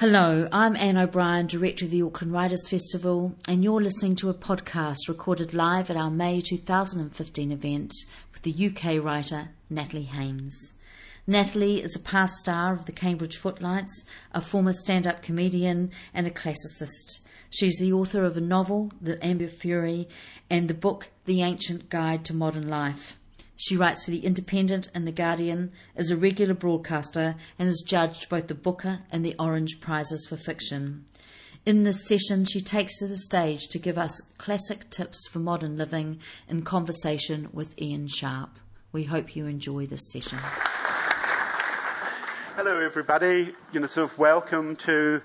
Hello, I'm Anne O'Brien, Director of the Auckland Writers Festival, and you're listening to a podcast recorded live at our May 2015 event with the UK writer Natalie Haynes. Natalie is a past star of the Cambridge Footlights, a former stand up comedian, and a classicist. She's the author of a novel, The Amber Fury, and the book The Ancient Guide to Modern Life. She writes for The Independent and The Guardian, is a regular broadcaster, and has judged both the Booker and the Orange Prizes for fiction. In this session, she takes to the stage to give us classic tips for modern living in conversation with Ian Sharp. We hope you enjoy this session. Hello, everybody. You know, sort of welcome to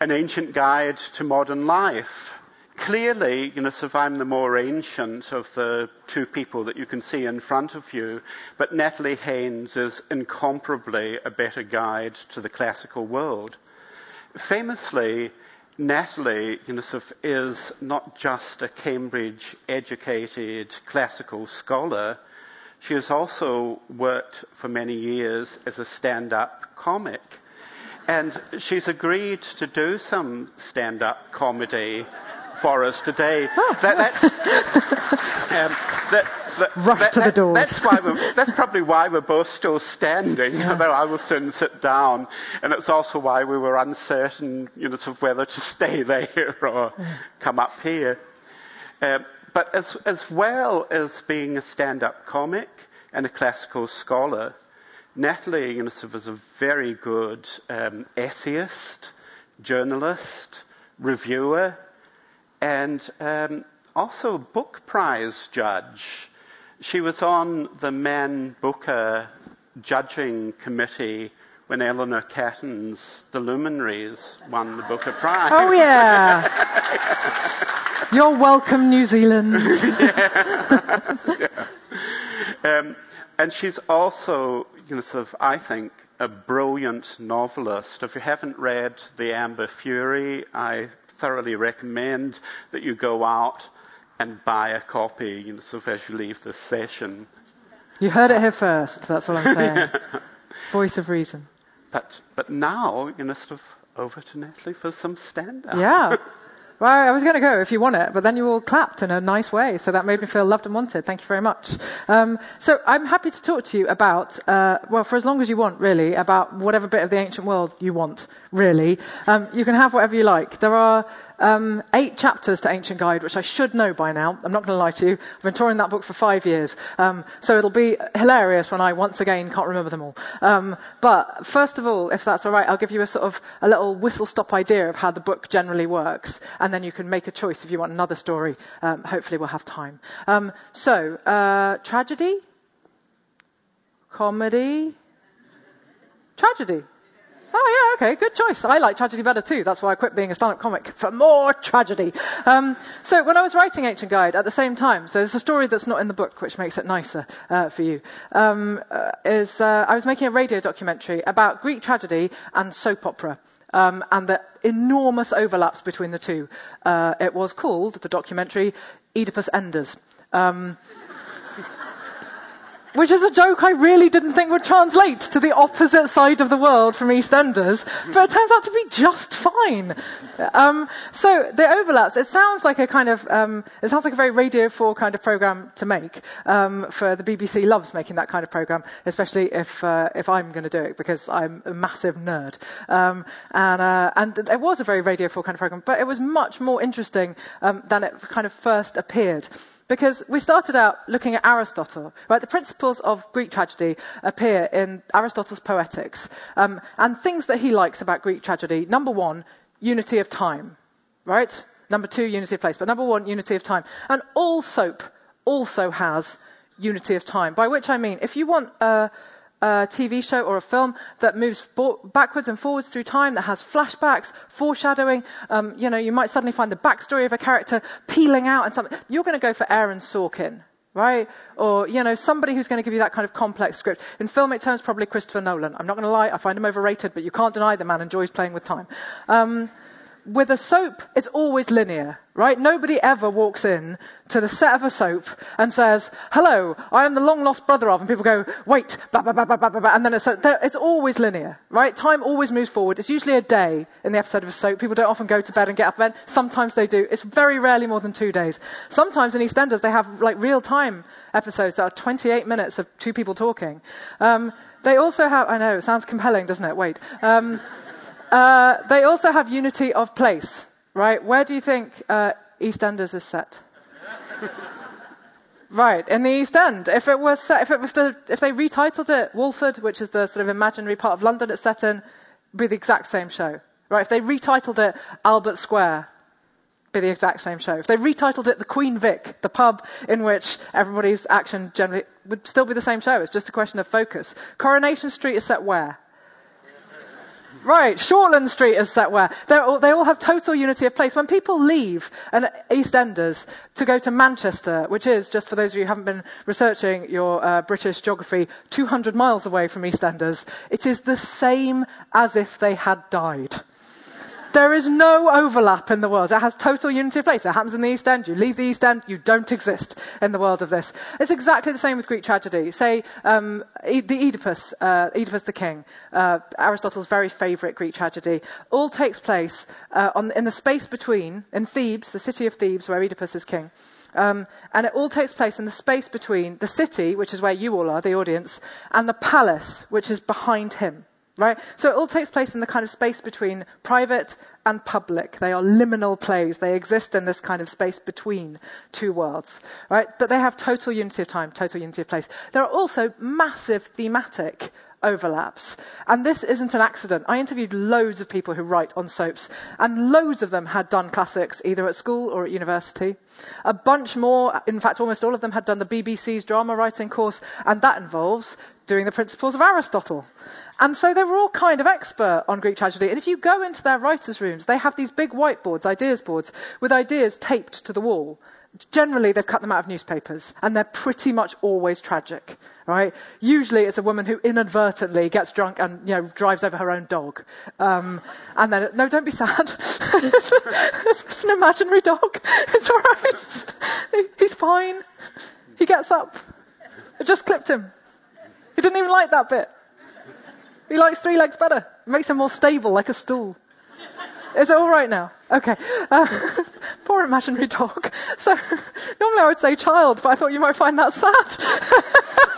an ancient guide to modern life clearly, you know, I'm the more ancient of the two people that you can see in front of you, but Natalie Haynes is incomparably a better guide to the classical world. Famously, Natalie, of is not just a Cambridge educated classical scholar, she has also worked for many years as a stand-up comic. And she's agreed to do some stand-up comedy for us today. Oh, that, that's, um, that, that, Rush to the doors. That's, why we're, that's probably why we're both still standing, yeah. although I will soon sit down. And it's also why we were uncertain, you know, sort of whether to stay there or yeah. come up here. Uh, but as, as well as being a stand-up comic and a classical scholar, Natalie you know, sort of is a very good um, essayist, journalist, reviewer, and um, also book prize judge. She was on the Man Booker judging committee when Eleanor Catton's The Luminaries won the Booker Prize. Oh yeah. You're welcome, New Zealand. yeah. yeah. Um, and she's also, you know, sort of, I think, a brilliant novelist. If you haven't read The Amber Fury, I thoroughly recommend that you go out and buy a copy you know, so as you leave this session. You heard it here first, that's all I'm saying. Voice of reason. But, but now, you know, sort of over to Natalie for some stand up. Yeah. Well, I was going to go if you want it, but then you all clapped in a nice way, so that made me feel loved and wanted. Thank you very much. Um, so I'm happy to talk to you about, uh, well, for as long as you want, really, about whatever bit of the ancient world you want, really. Um, you can have whatever you like. There are um, eight chapters to Ancient Guide, which I should know by now. I'm not going to lie to you. I've been touring that book for five years. Um, so it'll be hilarious when I once again can't remember them all. Um, but first of all, if that's all right, I'll give you a sort of a little whistle stop idea of how the book generally works, and then you can make a choice if you want another story. Um, hopefully we'll have time. Um, so, uh, tragedy? Comedy? Tragedy. Oh yeah, okay, good choice. I like tragedy better too. That's why I quit being a stand-up comic for more tragedy. Um, so when I was writing Ancient Guide at the same time, so there's a story that's not in the book, which makes it nicer uh, for you. Um, uh, is uh, I was making a radio documentary about Greek tragedy and soap opera. Um, and the enormous overlaps between the two. Uh, it was called the documentary Oedipus Enders. Which is a joke I really didn't think would translate to the opposite side of the world from EastEnders, but it turns out to be just fine. Um, so the overlaps. It sounds like a kind of um, it sounds like a very Radio 4 kind of program to make. Um, for the BBC loves making that kind of program, especially if uh, if I'm going to do it because I'm a massive nerd. Um, and uh, and it was a very Radio 4 kind of program, but it was much more interesting um, than it kind of first appeared. Because we started out looking at Aristotle, right? The principles of Greek tragedy appear in Aristotle's Poetics. Um, and things that he likes about Greek tragedy, number one, unity of time, right? Number two, unity of place. But number one, unity of time. And all soap also has unity of time. By which I mean, if you want a, a TV show or a film that moves backwards and forwards through time, that has flashbacks, foreshadowing. Um, you know, you might suddenly find the backstory of a character peeling out and something. You're going to go for Aaron Sorkin, right? Or, you know, somebody who's going to give you that kind of complex script. In film, it turns probably Christopher Nolan. I'm not going to lie, I find him overrated, but you can't deny the man enjoys playing with time. Um, with a soap, it's always linear, right? Nobody ever walks in to the set of a soap and says, hello, I am the long lost brother of, and people go, wait, blah, blah, blah, blah, blah, blah, and then it's, it's always linear, right? Time always moves forward. It's usually a day in the episode of a soap. People don't often go to bed and get up then. Sometimes they do. It's very rarely more than two days. Sometimes in EastEnders they have like real time episodes that are 28 minutes of two people talking. Um, they also have, I know, it sounds compelling, doesn't it? Wait. Um, uh, they also have unity of place, right? Where do you think uh, EastEnders is set? right, in the East End. If it was set, if it was the, if they retitled it Walford, which is the sort of imaginary part of London it's set in, be the exact same show. Right, if they retitled it Albert Square, be the exact same show. If they retitled it The Queen Vic, the pub in which everybody's action generally would still be the same show. It's just a question of focus. Coronation Street is set where? Right, Shortland Street is set where? All, they all have total unity of place. When people leave an EastEnders to go to Manchester, which is, just for those of you who haven't been researching your uh, British geography, 200 miles away from EastEnders, it is the same as if they had died. There is no overlap in the world. It has total unity of place. It happens in the East End. You leave the East End, you don't exist in the world of this. It's exactly the same with Greek tragedy. Say, um, the Oedipus, uh, Oedipus the king, uh, Aristotle's very favourite Greek tragedy, all takes place uh, on, in the space between, in Thebes, the city of Thebes, where Oedipus is king. Um, and it all takes place in the space between the city, which is where you all are, the audience, and the palace, which is behind him. Right? So it all takes place in the kind of space between private and public. They are liminal plays. They exist in this kind of space between two worlds. Right? But they have total unity of time, total unity of place. There are also massive thematic overlaps. And this isn't an accident. I interviewed loads of people who write on soaps, and loads of them had done classics either at school or at university. A bunch more, in fact, almost all of them had done the BBC's drama writing course, and that involves doing the principles of Aristotle. And so they were all kind of expert on Greek tragedy. And if you go into their writers' rooms, they have these big whiteboards, ideas boards, with ideas taped to the wall. Generally, they've cut them out of newspapers, and they're pretty much always tragic, right? Usually, it's a woman who inadvertently gets drunk and you know drives over her own dog, um, and then no, don't be sad. it's an imaginary dog. It's all right. He's fine. He gets up. I just clipped him. He didn't even like that bit. He likes three legs better. It makes him more stable, like a stool. Is it all right now? Okay. Uh, poor imaginary dog. So normally I would say child, but I thought you might find that sad.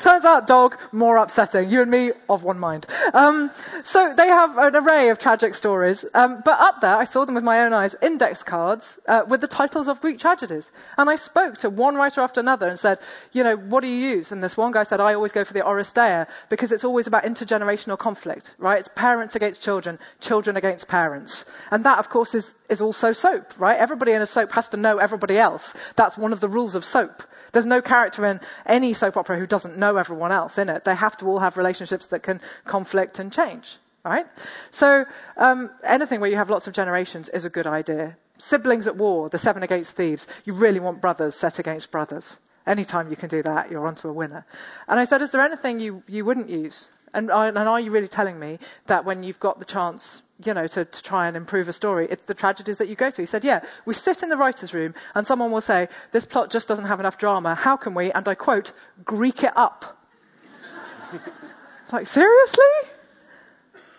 Turns out dog, more upsetting. You and me, of one mind. Um, so they have an array of tragic stories. Um, but up there, I saw them with my own eyes, index cards uh, with the titles of Greek tragedies. And I spoke to one writer after another and said, you know, what do you use? And this one guy said, I always go for the Oresteia because it's always about intergenerational conflict, right? It's parents against children, children against parents. And that, of course, is, is also soap, right? Everybody in a soap has to know everybody else. That's one of the rules of soap. There's no character in any soap opera who doesn't know everyone else in it. They have to all have relationships that can conflict and change. Right? So, um, anything where you have lots of generations is a good idea. Siblings at war, the seven against Thebes. You really want brothers set against brothers. Anytime you can do that, you're onto a winner. And I said, is there anything you, you wouldn't use? And, and are you really telling me that when you've got the chance you know, to, to try and improve a story. It's the tragedies that you go to. He said, yeah, we sit in the writer's room and someone will say, this plot just doesn't have enough drama. How can we, and I quote, Greek it up? it's like, seriously?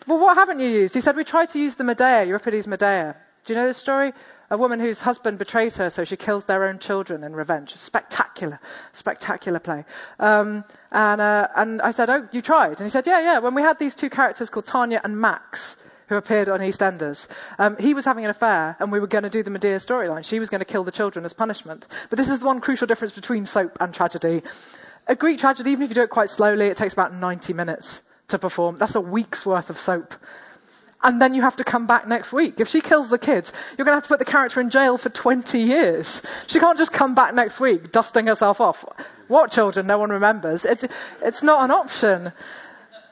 Well, what haven't you used? He said, we tried to use the Medea, Euripides' Medea. Do you know this story? A woman whose husband betrays her, so she kills their own children in revenge. Spectacular, spectacular play. Um, and, uh, and I said, oh, you tried? And he said, yeah, yeah. When we had these two characters called Tanya and Max, who appeared on EastEnders. Um, he was having an affair, and we were going to do the Medea storyline. She was going to kill the children as punishment. But this is the one crucial difference between soap and tragedy. A Greek tragedy, even if you do it quite slowly, it takes about 90 minutes to perform. That's a week's worth of soap. And then you have to come back next week. If she kills the kids, you're going to have to put the character in jail for 20 years. She can't just come back next week dusting herself off. What children? No one remembers. It, it's not an option.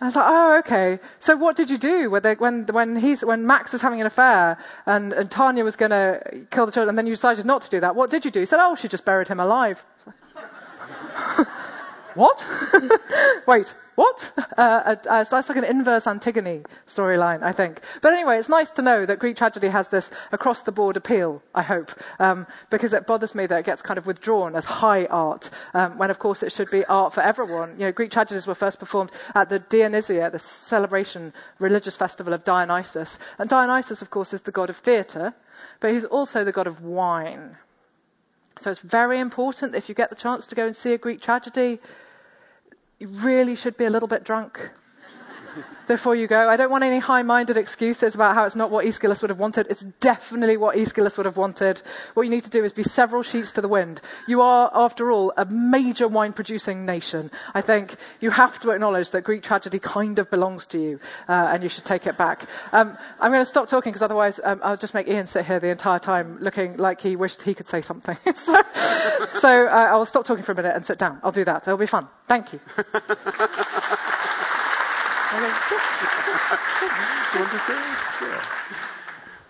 I was like, oh, okay. So what did you do when, when, he's, when Max is having an affair and, and Tanya was going to kill the children and then you decided not to do that? What did you do? He said, oh, she just buried him alive. what? Wait, what? Uh, uh, so that's like an inverse Antigone storyline, I think. But anyway, it's nice to know that Greek tragedy has this across the board appeal, I hope, um, because it bothers me that it gets kind of withdrawn as high art, um, when of course it should be art for everyone. You know, Greek tragedies were first performed at the Dionysia, the celebration, religious festival of Dionysus. And Dionysus, of course, is the god of theatre, but he's also the god of wine. So it's very important if you get the chance to go and see a Greek tragedy, you really should be a little bit drunk before you go. I don't want any high-minded excuses about how it's not what Aeschylus would have wanted. It's definitely what Aeschylus would have wanted. What you need to do is be several sheets to the wind. You are, after all, a major wine-producing nation. I think you have to acknowledge that Greek tragedy kind of belongs to you, uh, and you should take it back. Um, I'm going to stop talking because otherwise um, I'll just make Ian sit here the entire time looking like he wished he could say something. so, so uh, I'll stop talking for a minute and sit down. I'll do that. It'll be fun. Thank you.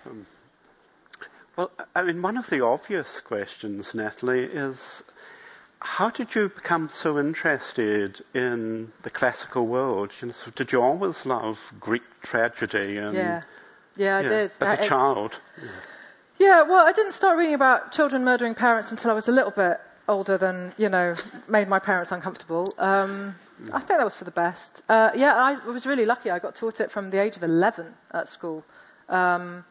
Um, well, I mean, one of the obvious questions, Natalie, is how did you become so interested in the classical world? You know, so did you always love Greek tragedy? And, yeah, yeah, I yeah, did. As a I- child. Yeah, well, I didn't start reading about children murdering parents until I was a little bit older than, you know, made my parents uncomfortable. Um, I think that was for the best. Uh, yeah, I was really lucky. I got taught it from the age of 11 at school. Um,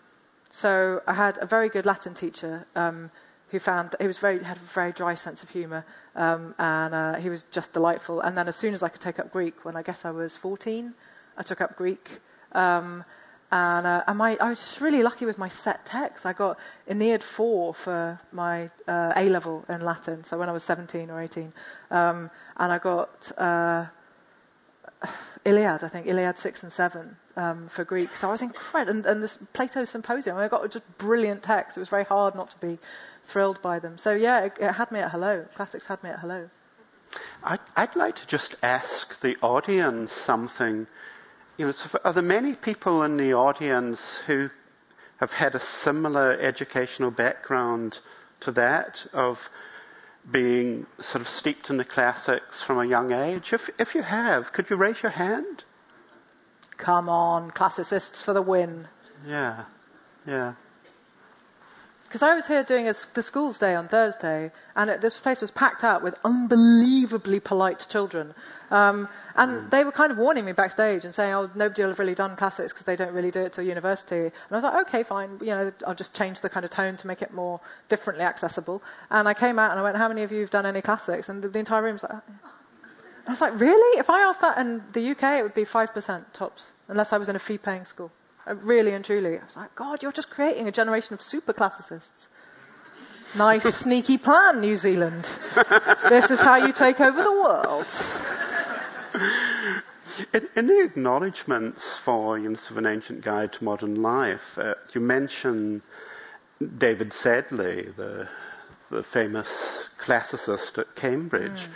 so I had a very good Latin teacher um, who found he was very had a very dry sense of humour, um, and uh, he was just delightful. And then as soon as I could take up Greek, when I guess I was 14, I took up Greek. Um, and, uh, and my, I was really lucky with my set text. I got Aeneid 4 for my uh, A level in Latin, so when I was 17 or 18. Um, and I got uh, Iliad, I think, Iliad 6 and 7 um, for Greek. So I was incredible. And, and this Plato Symposium, I got just brilliant texts. It was very hard not to be thrilled by them. So yeah, it, it had me at hello. Classics had me at hello. I'd, I'd like to just ask the audience something. You know, so are there many people in the audience who have had a similar educational background to that of being sort of steeped in the classics from a young age? If, if you have, could you raise your hand? Come on, classicists for the win. Yeah, yeah. Because I was here doing a, the school's day on Thursday, and it, this place was packed out with unbelievably polite children. Um, and they were kind of warning me backstage and saying, oh, nobody will have really done classics because they don't really do it till university. And I was like, okay, fine, you know, I'll just change the kind of tone to make it more differently accessible. And I came out and I went, how many of you have done any classics? And the, the entire room was like, I was like, really? If I asked that in the UK, it would be 5% tops, unless I was in a fee-paying school. Uh, Really and truly. I was like, God, you're just creating a generation of super classicists. Nice, sneaky plan, New Zealand. This is how you take over the world. In, in the acknowledgements for you know, sort of an ancient guide to modern life, uh, you mention David Sedley, the, the famous classicist at Cambridge,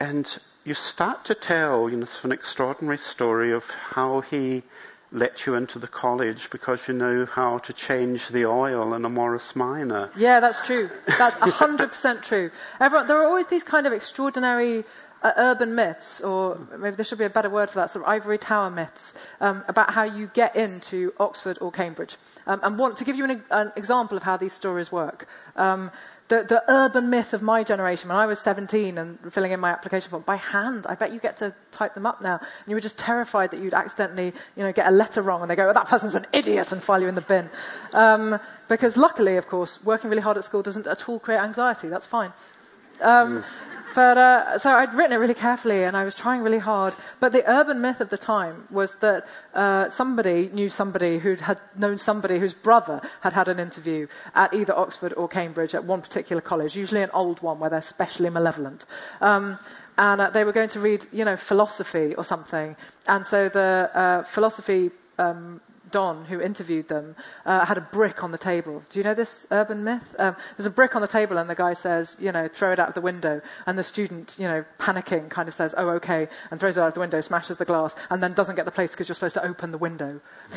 and you start to tell you know, sort of an extraordinary story of how he let you into the college because you know how to change the oil in a Morris Minor. Yeah, that's true. That's 100% true. Everyone, there are always these kind of extraordinary uh, urban myths, or maybe there should be a better word for that, sort of ivory tower myths, um, about how you get into Oxford or Cambridge. Um, and want to give you an, an example of how these stories work. Um, the, the urban myth of my generation, when I was 17 and filling in my application form by hand, I bet you get to type them up now. And you were just terrified that you'd accidentally, you know, get a letter wrong and they go, oh, that person's an idiot and file you in the bin. Um, because luckily, of course, working really hard at school doesn't at all create anxiety. That's fine. Um, but uh, so I'd written it really carefully, and I was trying really hard. But the urban myth of the time was that uh, somebody knew somebody who had known somebody whose brother had had an interview at either Oxford or Cambridge at one particular college, usually an old one where they're specially malevolent. Um, and uh, they were going to read, you know, philosophy or something. And so the uh, philosophy um, Don, who interviewed them, uh, had a brick on the table. Do you know this urban myth? Um, there's a brick on the table, and the guy says, you know, throw it out the window. And the student, you know, panicking, kind of says, oh, okay, and throws it out of the window, smashes the glass, and then doesn't get the place because you're supposed to open the window.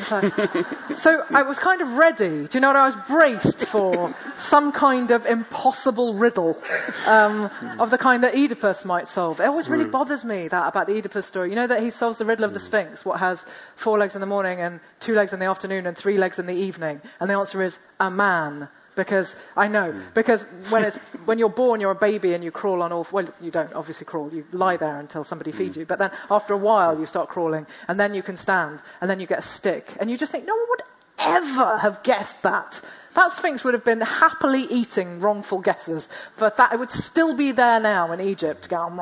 so I was kind of ready. Do you know what? I was braced for some kind of impossible riddle um, of the kind that Oedipus might solve. It always really mm. bothers me that about the Oedipus story. You know that he solves the riddle of the mm. Sphinx, what has four legs in the morning and two legs in the afternoon and three legs in the evening? And the answer is a man. Because I know, mm. because when, it's, when you're born, you're a baby and you crawl on all, well, you don't obviously crawl, you lie there until somebody feeds you. But then after a while, you start crawling and then you can stand and then you get a stick. And you just think, no one would ever have guessed that that Sphinx would have been happily eating wrongful guesses for that. It would still be there now in Egypt. Going.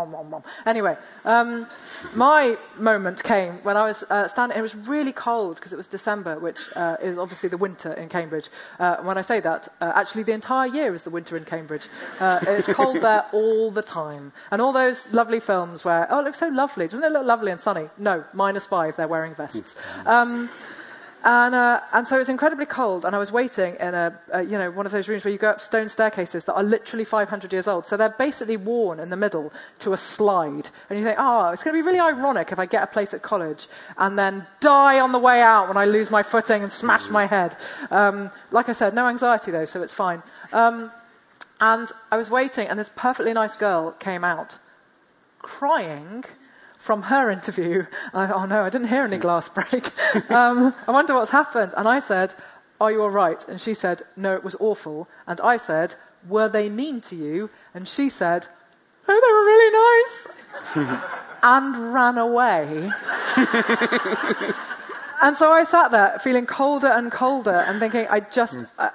Anyway, um, my moment came when I was uh, standing. It was really cold because it was December, which uh, is obviously the winter in Cambridge. Uh, when I say that, uh, actually the entire year is the winter in Cambridge. Uh, it's cold there all the time. And all those lovely films where, oh, it looks so lovely. Doesn't it look lovely and sunny? No, minus five. They're wearing vests. Um, and, uh, and so it was incredibly cold, and I was waiting in a, a, you know, one of those rooms where you go up stone staircases that are literally 500 years old. So they're basically worn in the middle to a slide. And you think, oh, it's going to be really ironic if I get a place at college and then die on the way out when I lose my footing and smash my head. Um, like I said, no anxiety though, so it's fine. Um, and I was waiting, and this perfectly nice girl came out crying from her interview. I, oh no, I didn't hear any glass break. um, I wonder what's happened. And I said, Are you all right? And she said, No, it was awful. And I said, Were they mean to you? And she said, Oh, they were really nice. and ran away. and so I sat there feeling colder and colder and thinking, I just. Uh,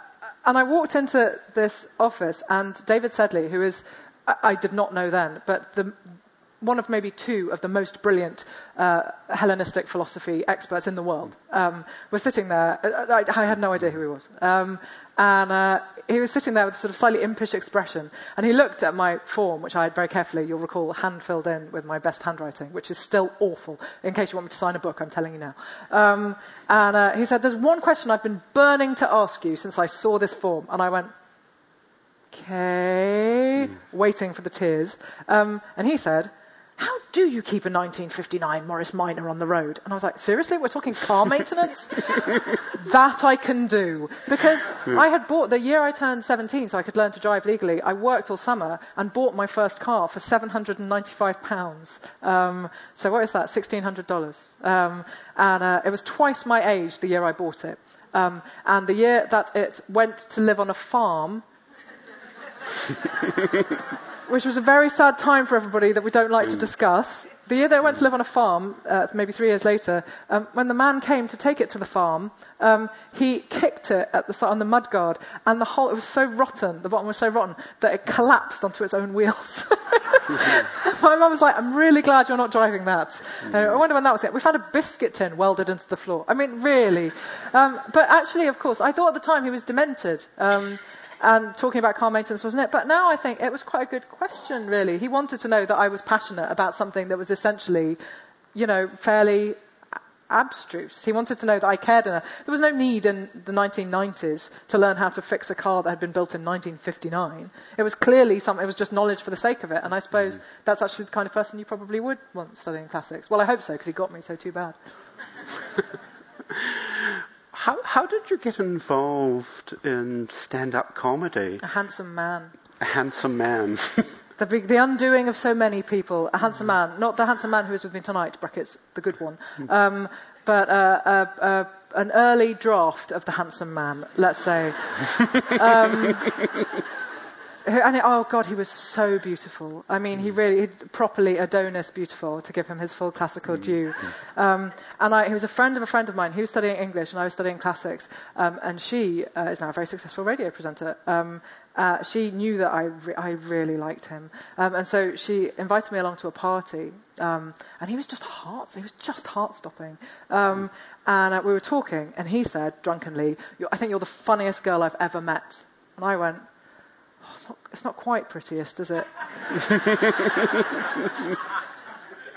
and I walked into this office, and David Sedley, who is I, I did not know then, but the, one of maybe two of the most brilliant uh, Hellenistic philosophy experts in the world, um, was sitting there. I, I, had no idea who he was. Um, and uh, he was sitting there with a sort of slightly impish expression. And he looked at my form, which I had very carefully, you'll recall, hand filled in with my best handwriting, which is still awful. In case you want me to sign a book, I'm telling you now. Um, and uh, he said, There's one question I've been burning to ask you since I saw this form. And I went, Okay, mm. waiting for the tears. Um, and he said, how do you keep a 1959 Morris Minor on the road? And I was like, seriously? We're talking car maintenance? that I can do. Because yeah. I had bought, the year I turned 17 so I could learn to drive legally, I worked all summer and bought my first car for £795. Um, so what is that? $1,600. Um, and uh, it was twice my age the year I bought it. Um, and the year that it went to live on a farm, which was a very sad time for everybody that we don't like to mm. discuss. The year they went to live on a farm, uh, maybe three years later, um, when the man came to take it to the farm, um, he kicked it at the, on the mudguard, and the whole, it was so rotten, the bottom was so rotten, that it collapsed onto its own wheels. My mum was like, I'm really glad you're not driving that. Uh, I wonder when that was it. We found a biscuit tin welded into the floor. I mean, really. Um, but actually, of course, I thought at the time he was demented. Um, and talking about car maintenance, wasn't it? But now I think it was quite a good question, really. He wanted to know that I was passionate about something that was essentially, you know, fairly abstruse. He wanted to know that I cared enough. There was no need in the 1990s to learn how to fix a car that had been built in 1959. It was clearly something, it was just knowledge for the sake of it. And I suppose mm. that's actually the kind of person you probably would want studying classics. Well, I hope so, because he got me so too bad. How, how did you get involved in stand up comedy? A handsome man. A handsome man. the, big, the undoing of so many people. A handsome man. Not the handsome man who is with me tonight, brackets, the good one. Um, but uh, uh, uh, an early draft of the handsome man, let's say. Um, and it, oh God, he was so beautiful. I mean, he mm. really, properly Adonis beautiful, to give him his full classical mm. due. Um, and I, he was a friend of a friend of mine. He was studying English, and I was studying classics. Um, and she uh, is now a very successful radio presenter. Um, uh, she knew that I, re- I really liked him, um, and so she invited me along to a party. Um, and he was just heart, he was just heart-stopping. Um, and uh, we were talking, and he said drunkenly, "I think you're the funniest girl I've ever met." And I went, it's not, it's not quite prettiest, is it?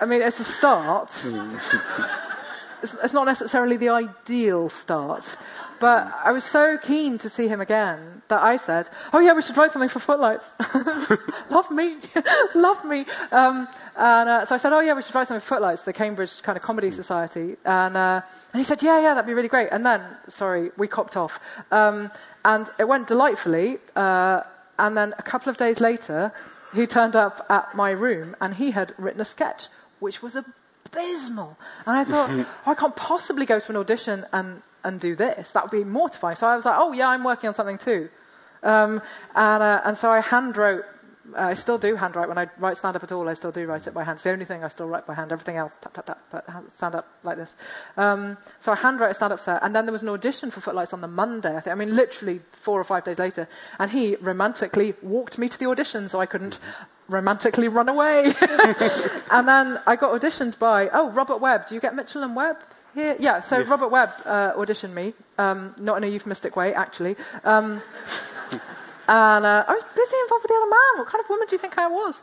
I mean, it's a start. it's, it's not necessarily the ideal start. But I was so keen to see him again that I said, "Oh yeah, we should write something for Footlights." love me, love me. Um, and uh, so I said, "Oh yeah, we should write something for Footlights, the Cambridge kind of comedy society." And uh, and he said, "Yeah, yeah, that'd be really great." And then, sorry, we copped off, um, and it went delightfully. Uh, and then a couple of days later, he turned up at my room and he had written a sketch, which was abysmal. And I thought, oh, I can't possibly go to an audition and and do this. That would be mortifying. So I was like, oh yeah, I'm working on something too. Um, and, uh, and so I hand wrote, uh, I still do handwrite when I write stand up at all. I still do write it by hand. It's the only thing I still write by hand. Everything else, tap, tap, tap, but stand up like this. Um, so I handwrite a stand up set. And then there was an audition for Footlights on the Monday, I think. I mean, literally four or five days later. And he romantically walked me to the audition so I couldn't romantically run away. and then I got auditioned by, oh, Robert Webb. Do you get Mitchell and Webb? Here, yeah, so Yes. Robert Webb uh, auditioned me, um, not in a euphemistic way, actually. Um, and uh, I was busy involved with the other man. What kind of woman do you think I was?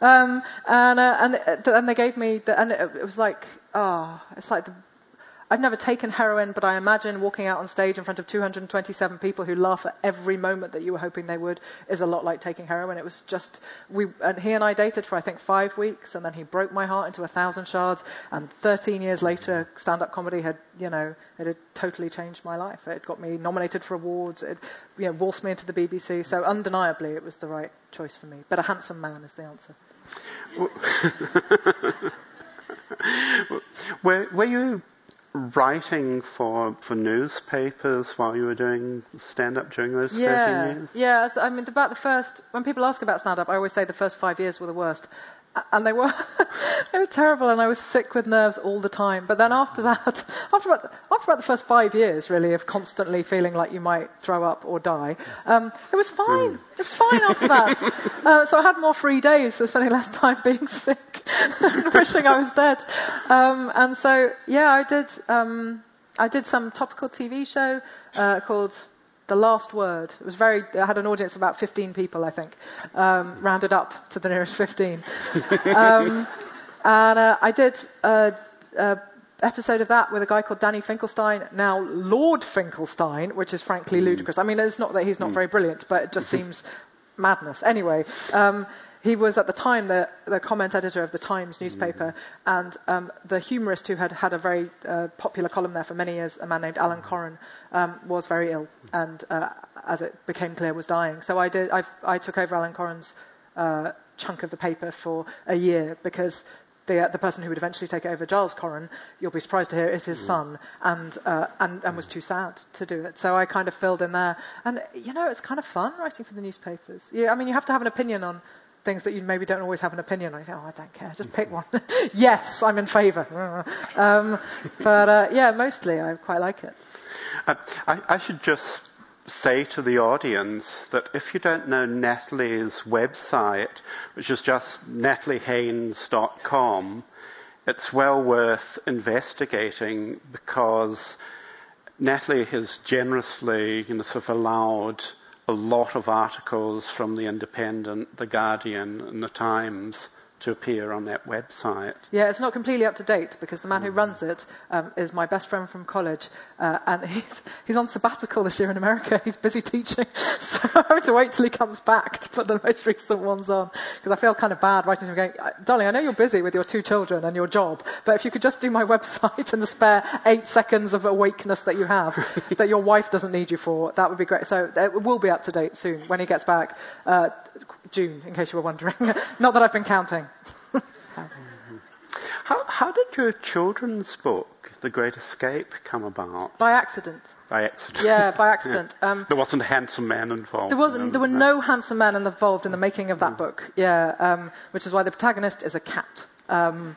Um, and uh, and uh, and they gave me, the, and it, it was like, oh, it's like the. I've never taken heroin, but I imagine walking out on stage in front of 227 people who laugh at every moment that you were hoping they would is a lot like taking heroin. It was just we and he and I dated for I think five weeks, and then he broke my heart into a thousand shards. And 13 years later, stand-up comedy had you know it had totally changed my life. It got me nominated for awards. It you know waltzed me into the BBC. So undeniably, it was the right choice for me. But a handsome man is the answer. Were, were you writing for, for newspapers while you were doing stand up during those 13 years? yeah. So, I mean, about the first when people ask about stand-up, I always say the first five years were the worst, and they were they were terrible, and I was sick with nerves all the time. But then after that, after about after about the first five years, really, of constantly feeling like you might throw up or die, um, it was fine. It was fine after that. uh, so I had more free days, so spending less time being sick, and wishing I was dead. Um, and so, yeah, I did. Um, I did some topical TV show uh, called The Last Word. It was very. I had an audience of about 15 people, I think, um, rounded up to the nearest 15. um, and uh, I did a, a episode of that with a guy called Danny Finkelstein, now Lord Finkelstein, which is frankly ludicrous. I mean, it's not that he's not very brilliant, but it just seems madness. Anyway, um, he was at the time the, the comment editor of the Times newspaper, and um, the humorist who had had a very uh, popular column there for many years, a man named Alan Coren, um, was very ill, and uh, as it became clear, was dying. So I did. I, I took over Alan Coren's uh, chunk of the paper for a year because. The, uh, the person who would eventually take it over, Giles Coren, you'll be surprised to hear, is his son, and, uh, and, and was too sad to do it. So I kind of filled in there. And, you know, it's kind of fun writing for the newspapers. Yeah, I mean, you have to have an opinion on things that you maybe don't always have an opinion on. Think, oh, I don't care, just pick one. yes, I'm in favour. um, but uh, yeah, mostly I quite like it. Uh, I, I should just say to the audience that if you don't know Natalie's website, which is just nataliehaynes.com, it's well worth investigating because Natalie has generously, you know, sort of allowed a lot of articles from the Independent, the Guardian, and the Times to appear on that website. Yeah, it's not completely up to date because the man who runs it um, is my best friend from college, uh, and he's he's on sabbatical this year in America. He's busy teaching, so I have to wait till he comes back to put the most recent ones on because I feel kind of bad writing to him going, "Darling, I know you're busy with your two children and your job, but if you could just do my website in the spare eight seconds of awakeness that you have, that your wife doesn't need you for, that would be great." So it will be up to date soon when he gets back, uh, June, in case you were wondering. not that I've been counting. How, how did your children's book, The Great Escape, come about? By accident. By accident. Yeah, by accident. Um, There wasn't a handsome man involved. there wasn't. There were no handsome men involved in the making of Mm. that book. Yeah, um, which is why the protagonist is a cat. Um,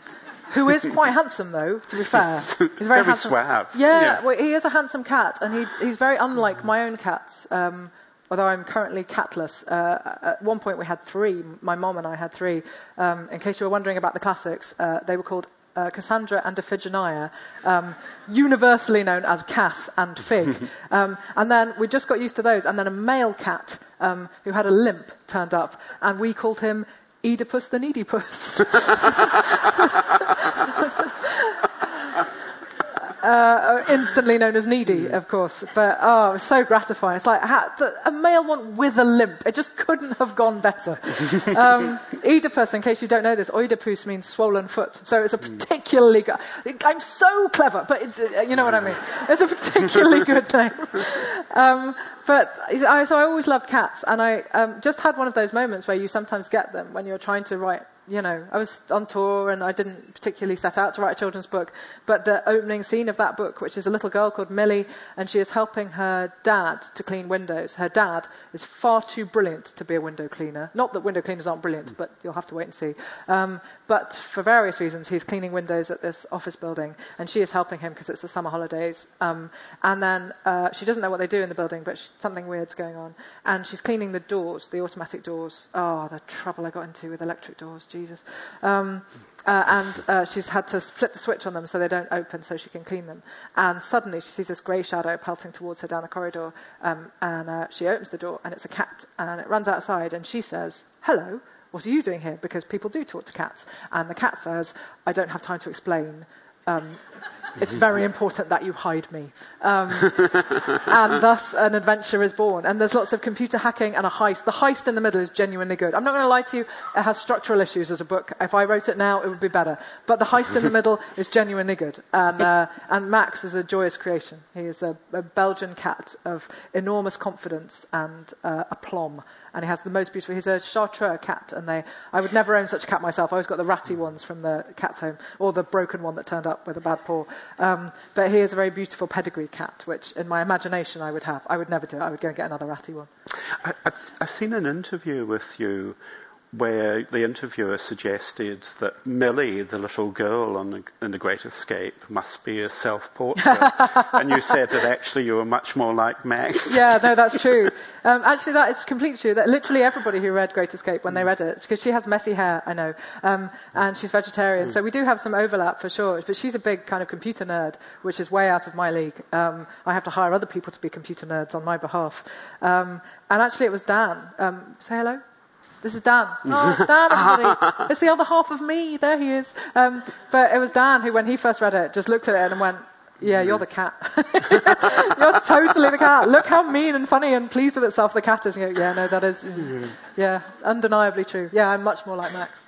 who is quite handsome, though. To be fair, he's very, Very handsome. suave, Yeah, yeah. Well, he is a handsome cat, and he's he's very unlike my own cats. Um, although I'm currently catless. Uh, at one point we had three. My mom and I had three. Um, in case you were wondering about the classics, uh, they were called. Uh, Cassandra and Iphigenia, um, universally known as Cass and Fig. Um, and then we just got used to those. And then a male cat um, who had a limp turned up, and we called him Oedipus the Needy Puss. uh, instantly known as needy, of course. But oh, it was so gratifying. It's like a male one with a limp. It just couldn't have gone better. Um, Oedipus, in case you don't know this, Oedipus means swollen foot. So it's a particularly good. I'm so clever, but it, you know what I mean. It's a particularly good name. Um, but I, so I always loved cats, and I um, just had one of those moments where you sometimes get them when you're trying to write you know, I was on tour and I didn't particularly set out to write a children's book, but the opening scene of that book, which is a little girl called Millie, and she is helping her dad to clean windows. Her dad is far too brilliant to be a window cleaner. Not that window cleaners aren't brilliant, but you'll have to wait and see. Um, but for various reasons, he's cleaning windows at this office building, and she is helping him because it's the summer holidays. Um, and then uh, she doesn't know what they do in the building, but she, something weird's going on. And she's cleaning the doors, the automatic doors. Oh, the trouble I got into with electric doors. Jesus. Um, uh, and uh, she's had to flip the switch on them so they don't open so she can clean them. And suddenly she sees this grey shadow pelting towards her down the corridor. Um, and uh, she opens the door and it's a cat. And it runs outside and she says, Hello, what are you doing here? Because people do talk to cats. And the cat says, I don't have time to explain. Um, it's very important that you hide me. Um, and thus an adventure is born. And there's lots of computer hacking and a heist. The heist in the middle is genuinely good. I'm not going to lie to you, it has structural issues as a book. If I wrote it now, it would be better. But the heist in the middle is genuinely good. And, uh, and Max is a joyous creation. He is a, a Belgian cat of enormous confidence and uh, aplomb and he has the most beautiful. He's a Chartreux cat, and they. I would never own such a cat myself. I always got the ratty ones from the cat's home, or the broken one that turned up with a bad paw. Um, but he is a very beautiful pedigree cat, which in my imagination I would have. I would never do it. I would go and get another ratty one. I, have seen an interview with you where the interviewer suggested that Millie, the little girl the, in The Great Escape, must be a self-portrait. and you said that actually you were much more like Max. Yeah, no, that's true. Um, actually, that is completely true. That literally everybody who read Great Escape, when they read it, because she has messy hair, I know, um, and she's vegetarian, mm. so we do have some overlap for sure. But she's a big kind of computer nerd, which is way out of my league. Um, I have to hire other people to be computer nerds on my behalf. Um, and actually, it was Dan. Um, say hello. This is Dan. Oh, it's Dan, everybody. it's the other half of me. There he is. Um, but it was Dan who, when he first read it, just looked at it and went, yeah, you're the cat. you're totally the cat. Look how mean and funny and pleased with itself the cat is. Go, yeah, no, that is, yeah, undeniably true. Yeah, I'm much more like Max.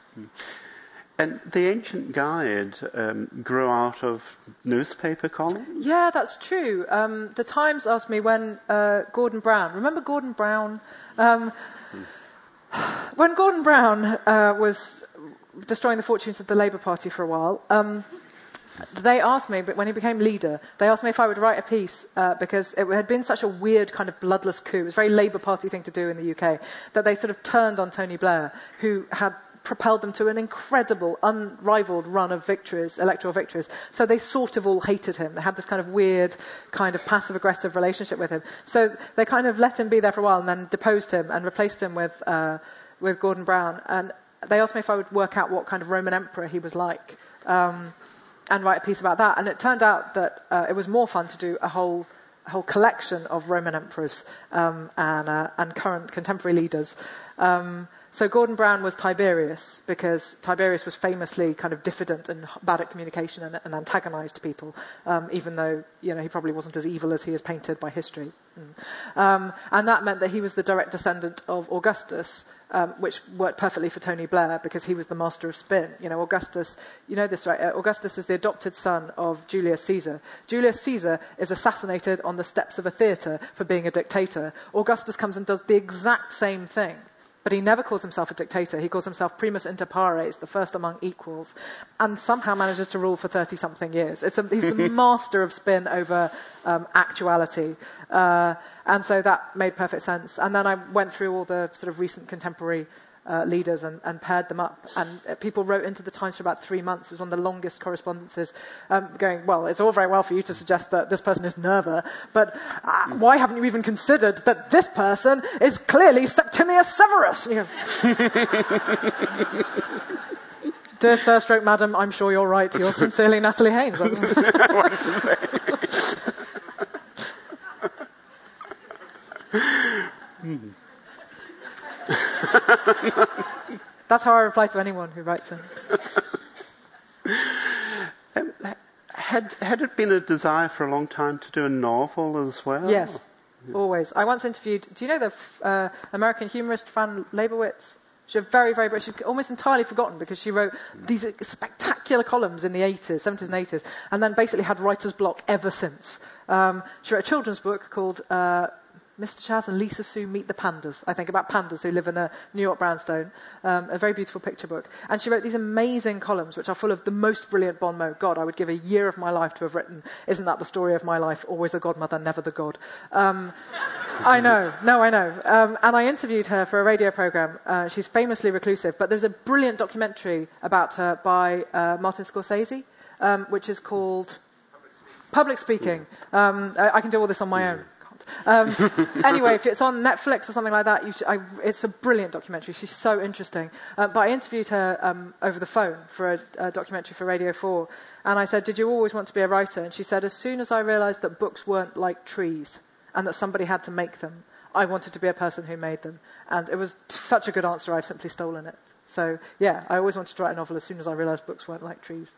And the ancient guide um, grew out of newspaper columns? Yeah, that's true. Um, the Times asked me when uh, Gordon Brown, remember Gordon Brown? Um, when Gordon Brown uh, was destroying the fortunes of the Labour Party for a while, um, they asked me, but when he became leader, they asked me if I would write a piece uh, because it had been such a weird kind of bloodless coup. It was a very Labour Party thing to do in the UK that they sort of turned on Tony Blair, who had propelled them to an incredible, unrivaled run of victories, electoral victories. So they sort of all hated him. They had this kind of weird, kind of passive aggressive relationship with him. So they kind of let him be there for a while and then deposed him and replaced him with, uh, with Gordon Brown. And they asked me if I would work out what kind of Roman emperor he was like. Um, and write a piece about that. And it turned out that uh, it was more fun to do a whole a whole collection of Roman emperors um, and, uh, and current contemporary leaders. Um, so Gordon Brown was Tiberius because Tiberius was famously kind of diffident and bad at communication and, and antagonized people, um, even though you know he probably wasn't as evil as he is painted by history. Mm. Um, and that meant that he was the direct descendant of Augustus, um, which worked perfectly for Tony Blair because he was the master of spin. You know, Augustus, you know this, right? Uh, Augustus is the adopted son of Julius Caesar. Julius Caesar is assassinated on the steps of a theatre for being a dictator. Augustus comes and does the exact same thing. But he never calls himself a dictator. He calls himself primus inter pares, the first among equals, and somehow manages to rule for 30 something years. A, he's the master of spin over um, actuality. Uh, and so that made perfect sense. And then I went through all the sort of recent contemporary uh, leaders and, and, paired them up. And uh, people wrote into the Times for about three months. It was one of the longest correspondences, um, going, well, it's all very well for you to suggest that this person is Nerva, but uh, why haven't you even considered that this person is clearly Septimius Severus? You Dear Sir, stroke Madam, I'm sure you're right. You're sincerely Natalie Haynes. hmm. That's how I reply to anyone who writes in. Um, had, had it been a desire for a long time to do a novel as well? Yes, always. I once interviewed, do you know the uh, American humorist Fran Lebowitz? She's very, very, she's almost entirely forgotten because she wrote these spectacular columns in the 80s, 70s and 80s, and then basically had writer's block ever since. Um, she wrote a children's book called uh, Mr. Chas and Lisa Sue Meet the Pandas, I think, about pandas who live in a New York brownstone. Um, a very beautiful picture book. And she wrote these amazing columns, which are full of the most brilliant bon mot. God, I would give a year of my life to have written, Isn't that the story of my life? Always a godmother, never the god. Um, I know, no, I know. Um, and I interviewed her for a radio program. Uh, she's famously reclusive, but there's a brilliant documentary about her by uh, Martin Scorsese, um, which is called Public Speaking. Um, I, I, can do all this on my own. Um, anyway, if it's on Netflix or something like that, should, I, it's a brilliant documentary. She's so interesting. Uh, but I interviewed her um, over the phone for a, a, documentary for Radio 4, and I said, Did you always want to be a writer? And she said, As soon as I realized that books weren't like trees and that somebody had to make them, I wanted to be a person who made them. And it was such a good answer, I've simply stolen it. So, yeah, I always wanted to write a novel as soon as I realized books weren't like trees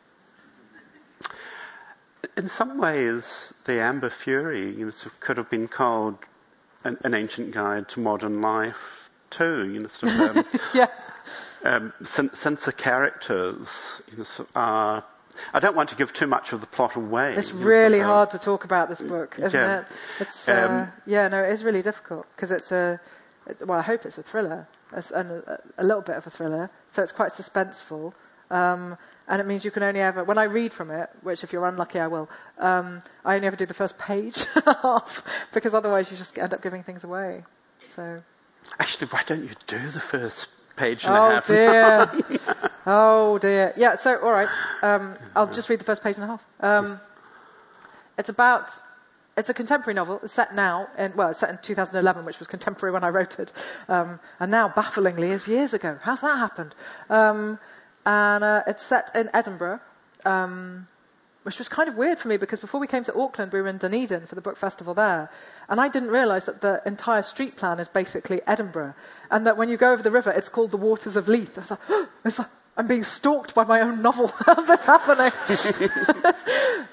in some ways, the Amber Fury you know, sort of could have been called an, an, ancient guide to modern life too. You know, sort of, um, yeah. Um, since, since, the characters you know, sort of are I don't want to give too much of the plot away. It's really hard to talk about this book, isn't yeah. it? It's uh, um, yeah, no, it is really difficult because it's a it's, well, I hope it's a thriller, it's a, a, little bit of a thriller, so it's quite suspenseful. Um, and it means you can only ever, when I read from it, which if you're unlucky I will, um, I only ever do the first page and a half, because otherwise you just end up giving things away. So. Actually, why don't you do the first page and oh a half? Dear. oh dear. Yeah, so, alright, um, I'll just read the first page and a half. Um, it's about it's a contemporary novel. It's set now, in, well, it's set in 2011, which was contemporary when I wrote it, um, and now, bafflingly, is years ago. How's that happened? Um, and uh, it's set in Edinburgh, um, which was kind of weird for me because before we came to Auckland, we were in Dunedin for the book festival there, and I didn't realise that the entire street plan is basically Edinburgh, and that when you go over the river, it's called the Waters of Leith. I was like, oh, like I'm being stalked by my own novel. How's this happening?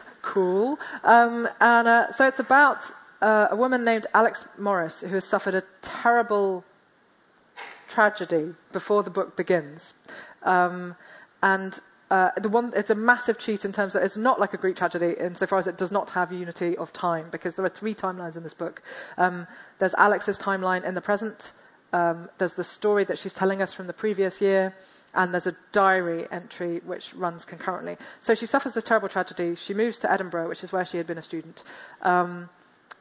cool. Um, and uh, so it's about uh, a woman named Alex Morris who has suffered a terrible tragedy before the book begins. Um, and uh, the one, it's a massive cheat in terms of it's not like a Greek tragedy insofar as it does not have unity of time because there are three timelines in this book. Um, there's Alex's timeline in the present. Um, there's the story that she's telling us from the previous year, and there's a diary entry which runs concurrently. So she suffers this terrible tragedy. She moves to Edinburgh, which is where she had been a student. Um,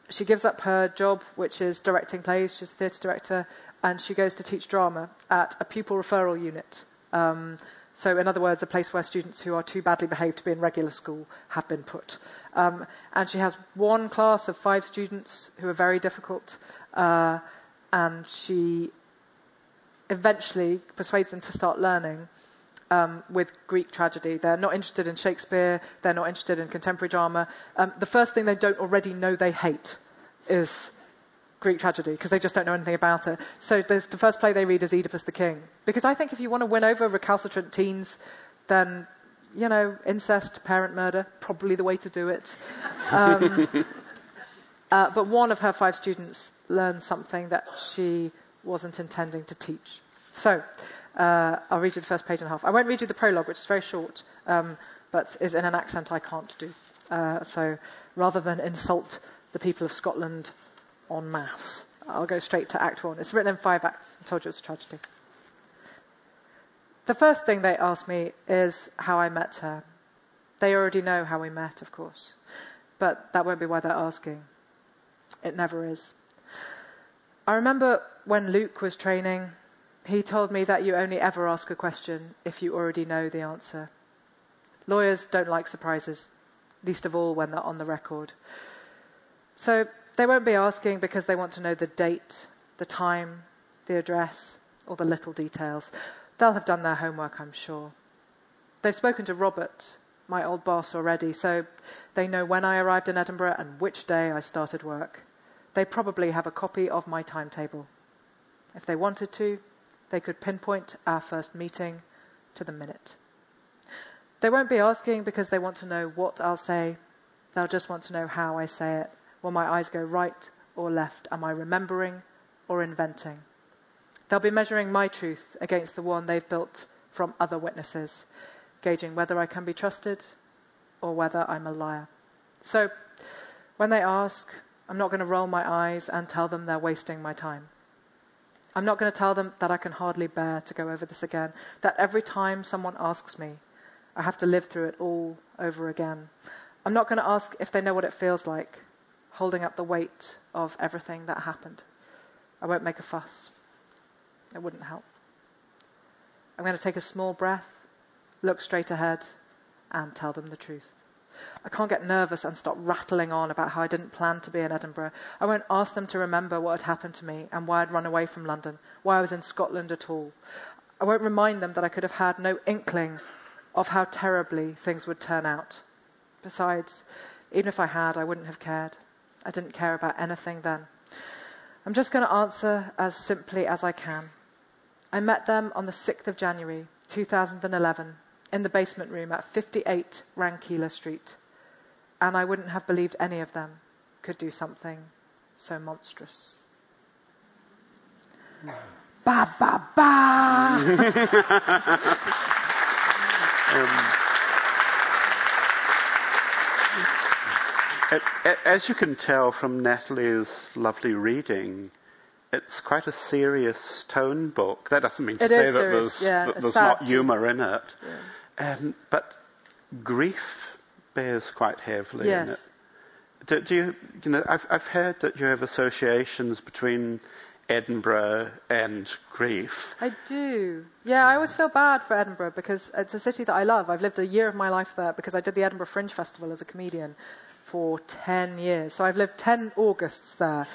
she gives up her job, which is directing plays. She's a theatre director, and she goes to teach drama at a pupil referral unit um, so, in other words, a place where students who are too badly behaved to be in regular school have been put. Um, and she has one class of five students who are very difficult, uh, and she eventually persuades them to start learning um, with Greek tragedy. They're not interested in Shakespeare, they're not interested in contemporary drama. Um, the first thing they don't already know they hate is Greek tragedy because they just don't know anything about it. So the, the, first play they read is Oedipus the King. Because I think if you want to win over recalcitrant teens, then, you know, incest, parent murder, probably the way to do it. Um, uh, but one of her five students learns something that she wasn't intending to teach. So uh, I'll read you the first page and a half. I won't read you the prologue, which is very short, um, but is in an accent I can't do. Uh, so rather than insult the people of Scotland en masse. I'll go straight to Act One. It's written in five acts. I told you it's a tragedy. The first thing they ask me is how I met her. They already know how we met, of course, but that won't be why they're asking. It never is. I remember when Luke was training, he told me that you only ever ask a question if you already know the answer. Lawyers don't like surprises, least of all when they're on the record. So they won't be asking because they want to know the date, the time, the address, or the little details. They'll have done their homework, I'm sure. They've spoken to Robert, my old boss, already, so they know when I arrived in Edinburgh and which day I started work. They probably have a copy of my timetable. If they wanted to, they could pinpoint our first meeting to the minute. They won't be asking because they want to know what I'll say. They'll just want to know how I say it. Will my eyes go right or left? Am I remembering or inventing? They'll be measuring my truth against the one they've built from other witnesses, gauging whether I can be trusted or whether I'm a liar. So, when they ask, I'm not going to roll my eyes and tell them they're wasting my time. I'm not going to tell them that I can hardly bear to go over this again, that every time someone asks me, I have to live through it all over again. I'm not going to ask if they know what it feels like, holding up the weight of everything that happened. I won't make a fuss. It wouldn't help. I'm going to take a small breath, look straight ahead, and tell them the truth. I can't get nervous and start rattling on about how I didn't plan to be in Edinburgh. I won't ask them to remember what had happened to me and why I'd run away from London, why I was in Scotland at all. I won't remind them that I could have had no inkling of how terribly things would turn out. Besides, even if I had, I wouldn't have cared. I didn't care about anything then. I'm just going to answer as simply as I can. I met them on the 6th of January, 2011, in the basement room at 58 Rankeillor Street, and I wouldn't have believed any of them could do something so monstrous. ba ba ba. um, as you can tell from Natalie's lovely reading, it's quite a serious tone book. That doesn't mean to it say that serious. there's, yeah, that there's not humour in it. Yeah. Um, but grief bears quite heavily yes. in it. Do, do, you, you know, I've, I've heard that you have associations between Edinburgh and grief. I do. Yeah, I always feel bad for Edinburgh because it's a city that I love. I've lived a year of my life there because I did the Edinburgh Fringe Festival as a comedian for 10 years. So I've lived 10 Augusts there.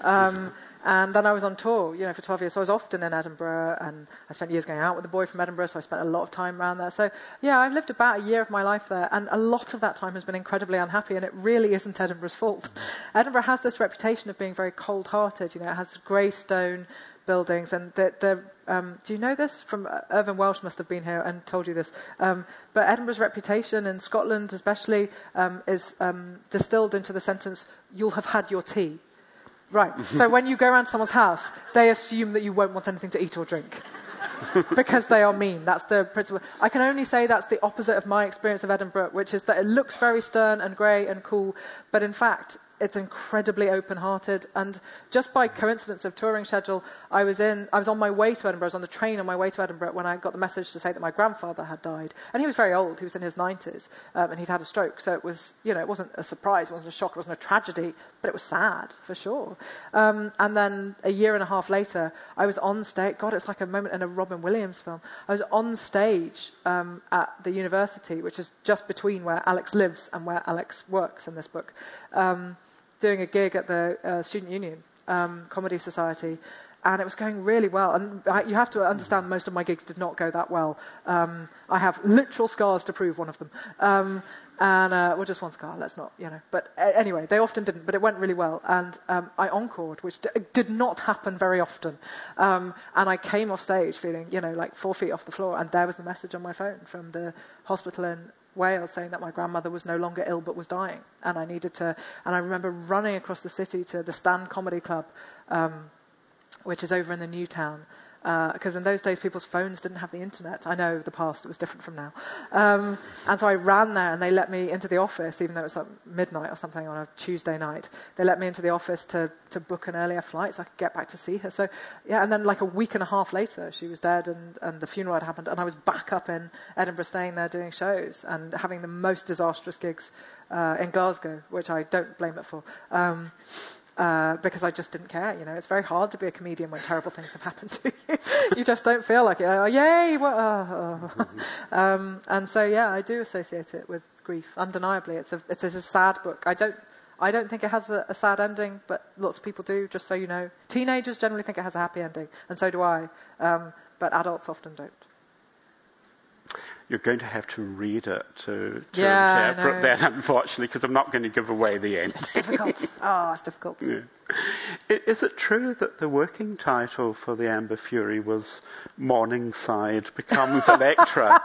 Um, and then I was on tour, you know, for 12 years. So I was often in Edinburgh, and I spent years going out with a boy from Edinburgh, so I spent a lot of time around there. So, yeah, I've lived about a year of my life there, and a lot of that time has been incredibly unhappy, and it really isn't Edinburgh's fault. Edinburgh has this reputation of being very cold hearted, you know, it has the grey stone buildings, and the, the um, do you know this? From uh, Irvine Welsh must have been here and told you this. Um, but Edinburgh's reputation in Scotland, especially, um, is um, distilled into the sentence, "You'll have had your tea." Right. so when you go around someone's house, they assume that you won't want anything to eat or drink. because they are mean. That's the principle. I can only say that's the opposite of my experience of Edinburgh, which is that it looks very stern and grey and cool, but in fact, it's incredibly open-hearted. And just by coincidence of touring schedule, I was in, I was on my way to Edinburgh. I was on the train on my way to Edinburgh when I got the message to say that my grandfather had died. And he was very old. He was in his 90s, um, and he'd had a stroke. So it was, you know, it wasn't a surprise. It wasn't a shock. It wasn't a tragedy, but it was sad for sure. Um, and then a year and a half later, I was on stage. God, it's like a moment in a Robin Williams film. I was on stage um, at the university, which is just between where Alex lives and where Alex works in this book. Um, doing a gig at the uh, Student Union um, Comedy Society, and it was going really well. And I, you have to understand, most of my gigs did not go that well. Um, I have literal scars to prove one of them. Um, and, uh, well, just one scar, let's not, you know. But uh, anyway, they often didn't, but it went really well. And um, I encored, which d- did not happen very often. Um, and I came off stage feeling, you know, like four feet off the floor, and there was the message on my phone from the hospital in Wales saying that my grandmother was no longer ill but was dying, and I needed to. And I remember running across the city to the Stand Comedy Club, um, which is over in the New Town, because uh, in those days people's phones didn't have the internet. I know the past, it was different from now. Um, and so I ran there and they let me into the office, even though it was like midnight or something on a Tuesday night. They let me into the office to, to book an earlier flight so I could get back to see her. So, yeah, and then like a week and a half later, she was dead and, and the funeral had happened and I was back up in Edinburgh staying there doing shows and having the most disastrous gigs uh, in Glasgow, which I don't blame it for. Um, uh, because I just didn't care. You know, it's very hard to be a comedian when terrible things have happened to you. you just don't feel like it. Oh, yay! What, oh, oh. Um, and so, yeah, I do associate it with grief. Undeniably, it's a it's a sad book. I don't. I don't think it has a, a, sad ending, but lots of people do, just so you know. Teenagers generally think it has a happy ending, and so do I, um, but adults often don't you're going to have to read it to, to yeah, interpret that, unfortunately, because I'm not going to give away the end. It's difficult. oh, it's difficult. Yeah. Is it true that the working title for the Amber Fury was Morningside Becomes Electra?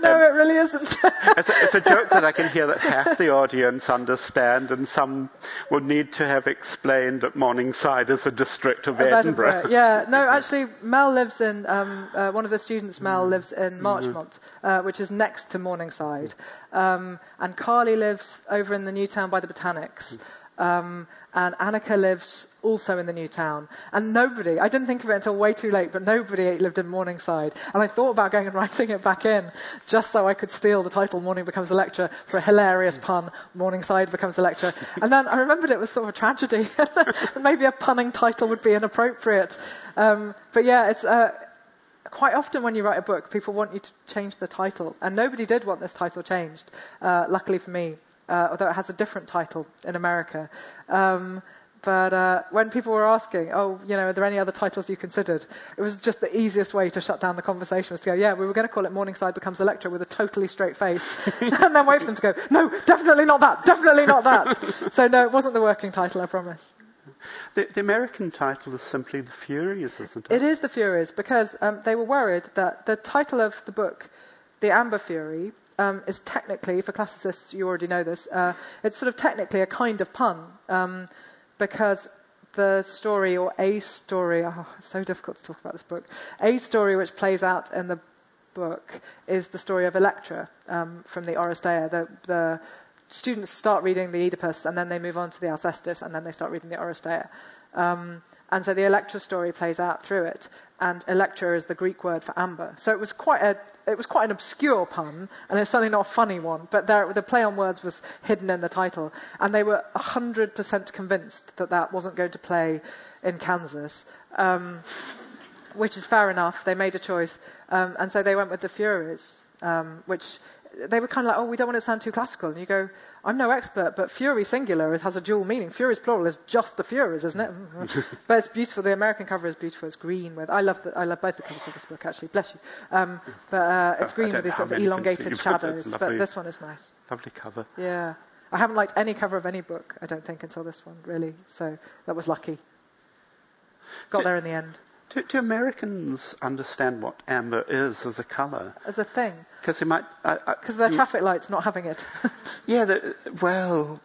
no, um, it really isn't. it's, a, it's, a, joke that I can hear that half the audience understand and some will need to have explained that Morningside is a district of, of Edinburgh. Edinburgh. Yeah, no, actually, Mel lives in, um, uh, one of the students, Mel, mm. lives in Marchmont, mm-hmm. uh, which is next to Morningside. Um, and Carly lives over in the new town by the Botanics. Um, and Annika lives also in the new town. And nobody, I didn't think of it until way too late, but nobody lived in Morningside. And I thought about going and writing it back in, just so I could steal the title Mourning Becomes Electra for a hilarious pun, Morningside Becomes Electra. And then I remembered it was sort of a tragedy. Maybe a punning title would be inappropriate. Um, but yeah, it's, uh, quite often when you write a book, people want you to change the title. And nobody did want this title changed, uh, luckily for me uh, although it has a different title in America. Um, but uh, when people were asking, oh, you know, are there any other titles you considered? It was just the easiest way to shut down the conversation was to go, yeah, we were going to call it Morningside Becomes Electra with a totally straight face. and then wait for them to go, no, definitely not that, definitely not that. so no, it wasn't the working title, I promise. The, the, American title is simply The Furies, isn't it? It is The Furies because um, they were worried that the title of the book, The Amber Fury, um, is technically, for classicists, you already know this, uh, it's sort of technically a kind of pun um, because the story or a story, oh, it's so difficult to talk about this book, a story which plays out in the book is the story of Electra um, from the Oresteia. The, the, students start reading the Oedipus and then they move on to the Alcestis and then they start reading the Oresteia. Um, and so the Electra story plays out through it, and Electra is the Greek word for amber. So it was quite a it was quite an obscure pun, and it's certainly not a funny one, but there, the play on words was hidden in the title. And they were 100% convinced that that wasn't going to play in Kansas, um, which is fair enough. They made a choice. Um, and so they went with the Furies, um, which they were kind of like, oh, we don't want it to sound too classical. And you go, I'm no expert, but Fury singular has a dual meaning. Furies plural is just the Furies, isn't it? but it's beautiful. The American cover is beautiful. It's green with. I love the, I love both the covers of this book actually. Bless you. Um, but uh, it's green with these sort of elongated shadows. But this one is nice. Lovely cover. Yeah. I haven't liked any cover of any book, I don't think, until this one, really. So that was lucky. Got there in the end. Do, do, Americans understand what amber is as a colour? As a thing? Because they might. Because their traffic lights not having it. yeah, the, well,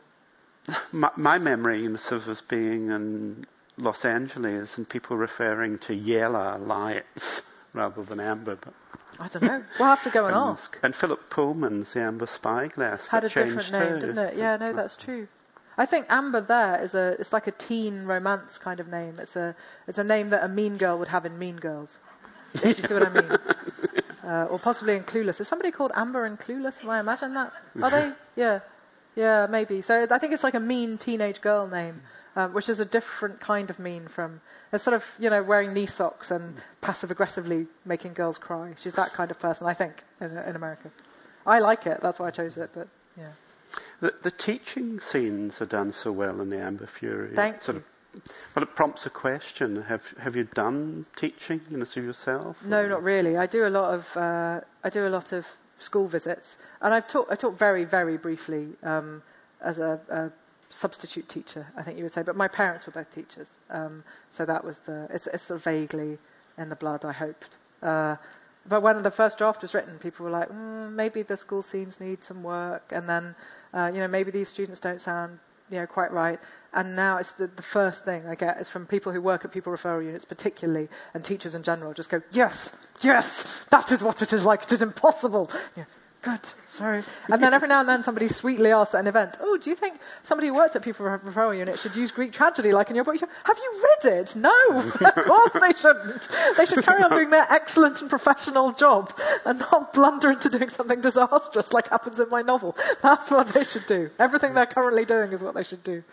my, my memory sort of as being in Los Angeles and people referring to yellow lights rather than amber. But I don't know. We'll have to go and, and ask. And Philip Pullman's The Amber Spyglass had a different name, too. didn't it? Yeah, no, that's true. I think Amber there is a it's like a teen romance kind of name. It's a it's a name that a mean girl would have in Mean Girls. If you see what I mean. Uh, or possibly in Clueless. Is somebody called Amber in Clueless? Have I imagined that? Are they? Yeah. Yeah, maybe. So I think it's like a mean teenage girl name, um, which is a different kind of mean from. It's sort of, you know, wearing knee socks and passive aggressively making girls cry. She's that kind of person, I think, in, in America. I like it. That's why I chose it, but yeah. The, the teaching scenes are done so well in the Amber Fury. Thank sort you. Of, well, it prompts a question. Have Have you done teaching, know, so yourself? No, not really. I do a lot of uh, I do a lot of school visits, and I've taught I taught very very briefly um, as a, a, substitute teacher, I think you would say. But my parents were both teachers, um, so that was the it's, it's, sort of vaguely in the blood. I hoped. Uh, but when the first draft was written, people were like, mm, maybe the school scenes need some work, and then uh, you know, maybe these students don't sound, you know, quite right. And now it's the, the first thing I get is from people who work at pupil referral units, particularly, and teachers in general, just go, yes, yes, that is what it is like. It is impossible. Good, sorry. And then every now and then somebody sweetly asks at an event, oh, do you think somebody who worked at Pupil Referral Unit should use Greek tragedy like in your book? Have you read it? No, of course they shouldn't. They should carry on doing their excellent and professional job and not blunder into doing something disastrous like happens in my novel. That's what they should do. Everything they're currently doing is what they should do.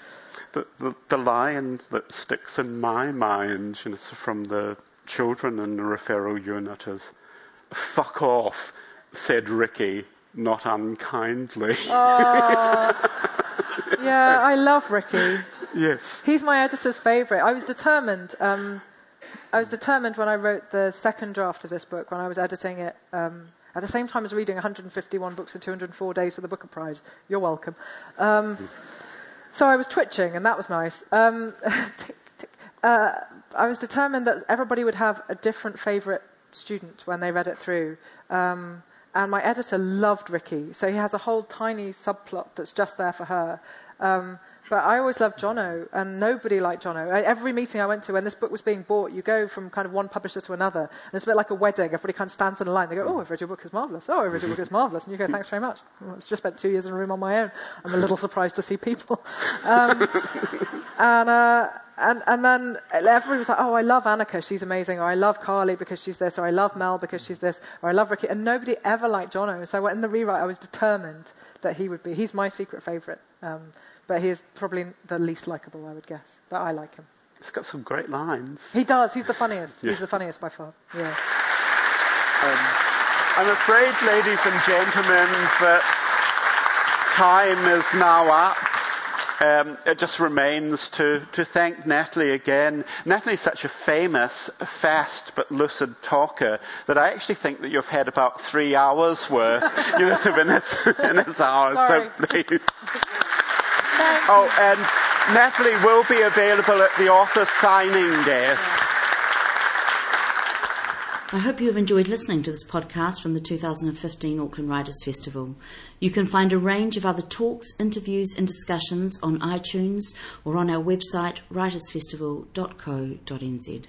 The, the, the line that sticks in my mind you know, from the children in the referral unit is, fuck off said Ricky, not unkindly. Oh, yeah, I love Ricky. Yes. He's my editor's favourite. I was determined. Um, I was determined when I wrote the second draft of this book, when I was editing it, um, at the same time as reading 151 books in 204 days for the Booker Prize. You're welcome. Um, so I was twitching, and that was nice. Um, uh, I was determined that everybody would have a different favourite student when they read it through. Um, and my editor loved Ricky, so he has a whole tiny subplot that's just there for her. Um, but I always loved Jono, and nobody liked Jono. Every meeting I went to, when this book was being bought, you go from kind of one publisher to another, and it's a bit like a wedding. Everybody kind of stands in a line. They go, "Oh, I've read your book; it's marvelous. Oh, I've read your book; it's marvelous." And you go, "Thanks very much." Well, I've just spent two years in a room on my own. I'm a little surprised to see people. Um, and, uh, and and then everybody was like, "Oh, I love Annika; she's amazing," or "I love Carly because she's this," or "I love Mel because she's this," or "I love Ricky." And nobody ever liked Jono. So in the rewrite, I was determined that he would be. He's my secret favourite. Um, but he is probably the least likable, I would guess. But I like him. He's got some great lines. He does. He's the funniest. Yeah. He's the funniest by far. Yeah. Um, I'm afraid, ladies and gentlemen, that time is now up. Um, it just remains to, to thank Natalie again. Natalie's such a famous, fast but lucid talker that I actually think that you've had about three hours worth, you know, so in this, in this hour. Sorry. So please. Oh, and Natalie will be available at the author signing desk. I hope you have enjoyed listening to this podcast from the 2015 Auckland Writers Festival. You can find a range of other talks, interviews, and discussions on iTunes or on our website writersfestival.co.nz.